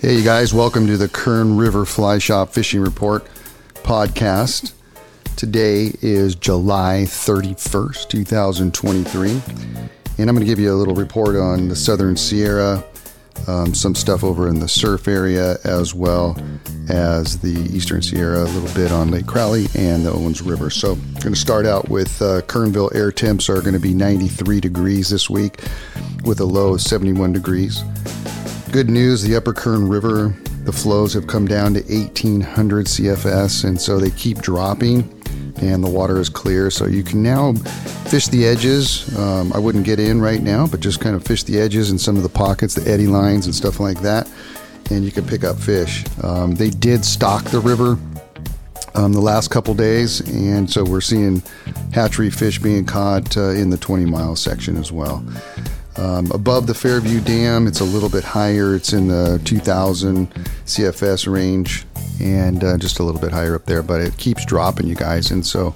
Hey, you guys, welcome to the Kern River Fly Shop Fishing Report podcast. Today is July 31st, 2023, and I'm going to give you a little report on the Southern Sierra, um, some stuff over in the surf area, as well as the Eastern Sierra, a little bit on Lake Crowley and the Owens River. So, I'm going to start out with uh, Kernville air temps are going to be 93 degrees this week with a low of 71 degrees. Good news the Upper Kern River, the flows have come down to 1800 CFS, and so they keep dropping, and the water is clear. So you can now fish the edges. Um, I wouldn't get in right now, but just kind of fish the edges and some of the pockets, the eddy lines, and stuff like that, and you can pick up fish. Um, they did stock the river um, the last couple days, and so we're seeing hatchery fish being caught uh, in the 20 mile section as well. Um, above the Fairview Dam, it's a little bit higher. It's in the 2000 CFS range and uh, just a little bit higher up there, but it keeps dropping, you guys. And so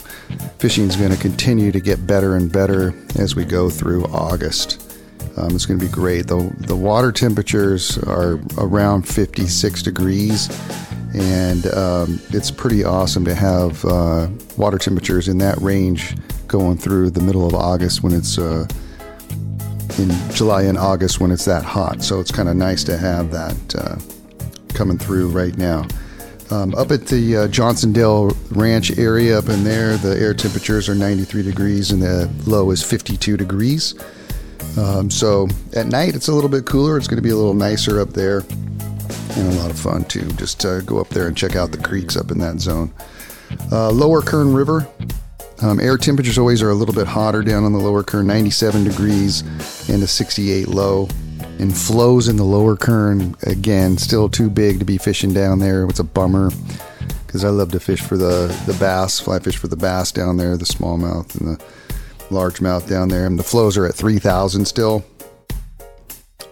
fishing is going to continue to get better and better as we go through August. Um, it's going to be great. The, the water temperatures are around 56 degrees, and um, it's pretty awesome to have uh, water temperatures in that range going through the middle of August when it's uh, in July and August when it's that hot. So it's kind of nice to have that uh, coming through right now. Um, up at the uh, Johnsondale Ranch area, up in there, the air temperatures are 93 degrees and the low is 52 degrees. Um, so at night, it's a little bit cooler. It's going to be a little nicer up there and a lot of fun too. Just to go up there and check out the creeks up in that zone. Uh, Lower Kern River, um, air temperatures always are a little bit hotter down on the lower kern, 97 degrees and a 68 low. And flows in the lower kern, again, still too big to be fishing down there. It's a bummer because I love to fish for the, the bass, fly fish for the bass down there, the smallmouth and the largemouth down there. And the flows are at 3,000 still.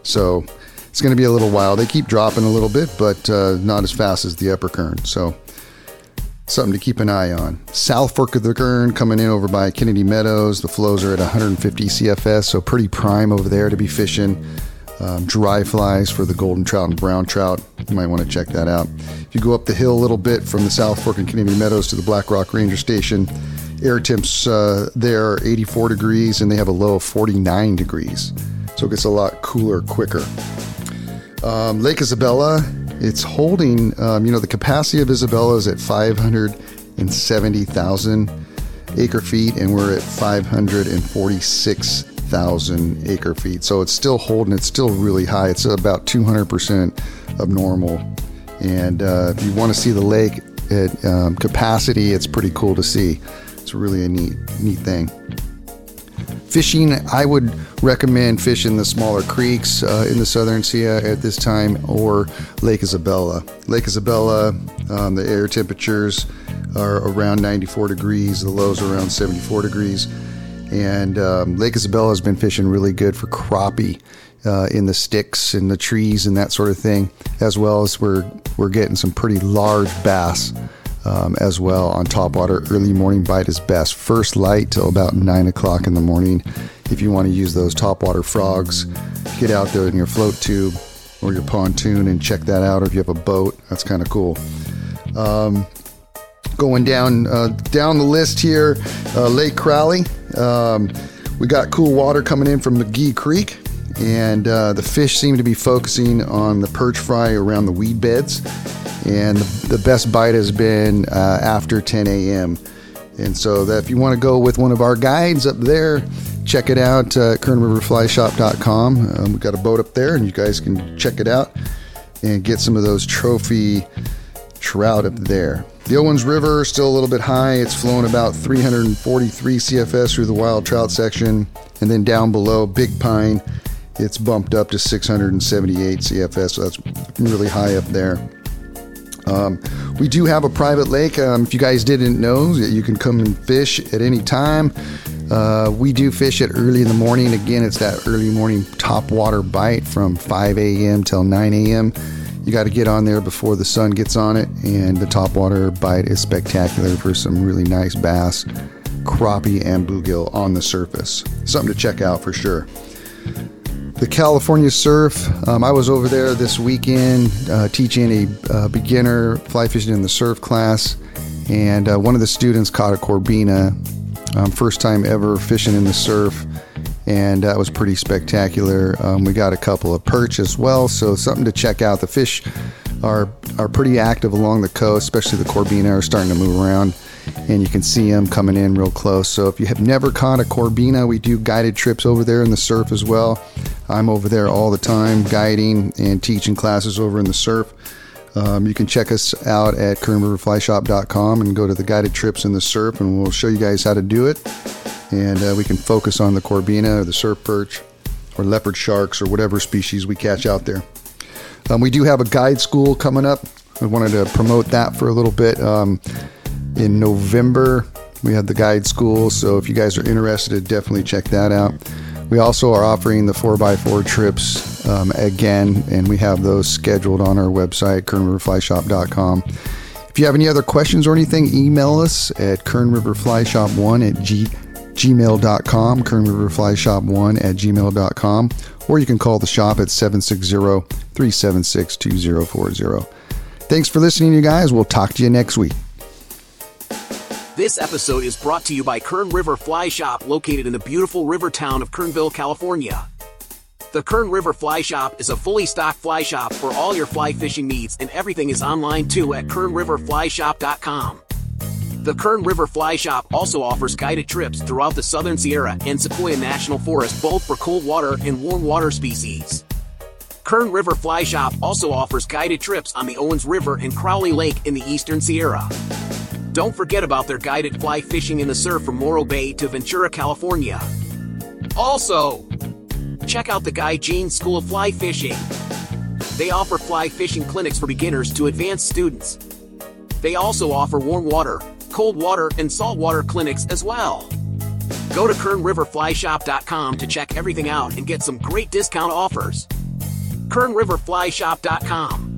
So it's going to be a little while. They keep dropping a little bit, but uh, not as fast as the upper kern. So something to keep an eye on. South Fork of the Kern coming in over by Kennedy Meadows. The flows are at 150 CFS, so pretty prime over there to be fishing. Um, dry flies for the golden trout and brown trout. You might want to check that out. If you go up the hill a little bit from the South Fork and Kennedy Meadows to the Black Rock Ranger Station, air temps uh, there are 84 degrees and they have a low of 49 degrees. So it gets a lot cooler quicker. Um, Lake Isabella, it's holding, um, you know, the capacity of Isabella is at 570,000 acre feet, and we're at 546,000 acre feet. So it's still holding, it's still really high. It's about 200% of normal. And uh, if you want to see the lake at um, capacity, it's pretty cool to see. It's really a neat, neat thing. Fishing, I would recommend fishing the smaller creeks uh, in the Southern Sierra at this time or Lake Isabella. Lake Isabella, um, the air temperatures are around 94 degrees, the lows are around 74 degrees. And um, Lake Isabella has been fishing really good for crappie uh, in the sticks and the trees and that sort of thing, as well as we're, we're getting some pretty large bass um, as well on top water. Early morning bite is best. First light till about nine o'clock in the morning. If you want to use those top water frogs, get out there in your float tube or your pontoon and check that out. Or if you have a boat, that's kind of cool. Um, going down uh, down the list here, uh, Lake Crowley. Um, we got cool water coming in from McGee Creek, and uh, the fish seem to be focusing on the perch fry around the weed beds and the, best bite has been uh, after 10 a.m. And so that if you want to go with one of our guides up there, check it out uh, at kernriverflyshop.com. Um, we've got a boat up there, and you guys can check it out and get some of those trophy trout up there. The Owens River is still a little bit high. It's flowing about 343 CFS through the wild trout section, and then down below Big Pine, it's bumped up to 678 CFS. So that's really high up there. Um, we do have a private lake. Um, if you guys didn't know, you can come and fish at any time. Uh, we do fish at early in the morning. Again, it's that early morning top water bite from 5 a.m. till 9 a.m. You got to get on there before the sun gets on it, and the top water bite is spectacular for some really nice bass, crappie, and bluegill on the surface. Something to check out for sure. The California Surf. Um, I was over there this weekend uh, teaching a uh, beginner fly fishing in the surf class, and uh, one of the students caught a corbina. Um, first time ever fishing in the surf, and that was pretty spectacular. Um, we got a couple of perch as well, so something to check out. The fish are are pretty active along the coast, especially the corbina are starting to move around and you can see them coming in real close. So if you have never caught a corbina, we do guided trips over there in the surf as well. I'm over there all the time guiding and teaching classes over in the surf. Um, you can check us out at kernriverflyshop.com and go to the guided trips in the surf, and we'll show you guys how to do it. And uh, we can focus on the corbina or the surf perch or leopard sharks or whatever species we catch out there. Um, we do have a guide school coming up. I wanted to promote that for a little bit. Um, in November. We have the guide school, so if you guys are interested, definitely check that out. We also are offering the 4x4 trips um, again, and we have those scheduled on our website, kernriverflyshop.com. If you have any other questions or anything, email us at kernriverflyshop1 at g- gmail.com, kernriverflyshop1 at gmail.com, or you can call the shop at 760 376 2040. Thanks for listening, you guys. We'll talk to you next week. This episode is brought to you by Kern River Fly Shop located in the beautiful river town of Kernville, California. The Kern River Fly Shop is a fully stocked fly shop for all your fly fishing needs and everything is online too at kernriverflyshop.com. The Kern River Fly Shop also offers guided trips throughout the Southern Sierra and Sequoia National Forest both for cold water and warm water species. Kern River Fly Shop also offers guided trips on the Owens River and Crowley Lake in the Eastern Sierra. Don't forget about their guided fly fishing in the surf from Morro Bay to Ventura, California. Also, check out the Guy Jeans School of Fly Fishing. They offer fly fishing clinics for beginners to advanced students. They also offer warm water, cold water, and saltwater clinics as well. Go to KernRiverFlyShop.com to check everything out and get some great discount offers. KernRiverFlyShop.com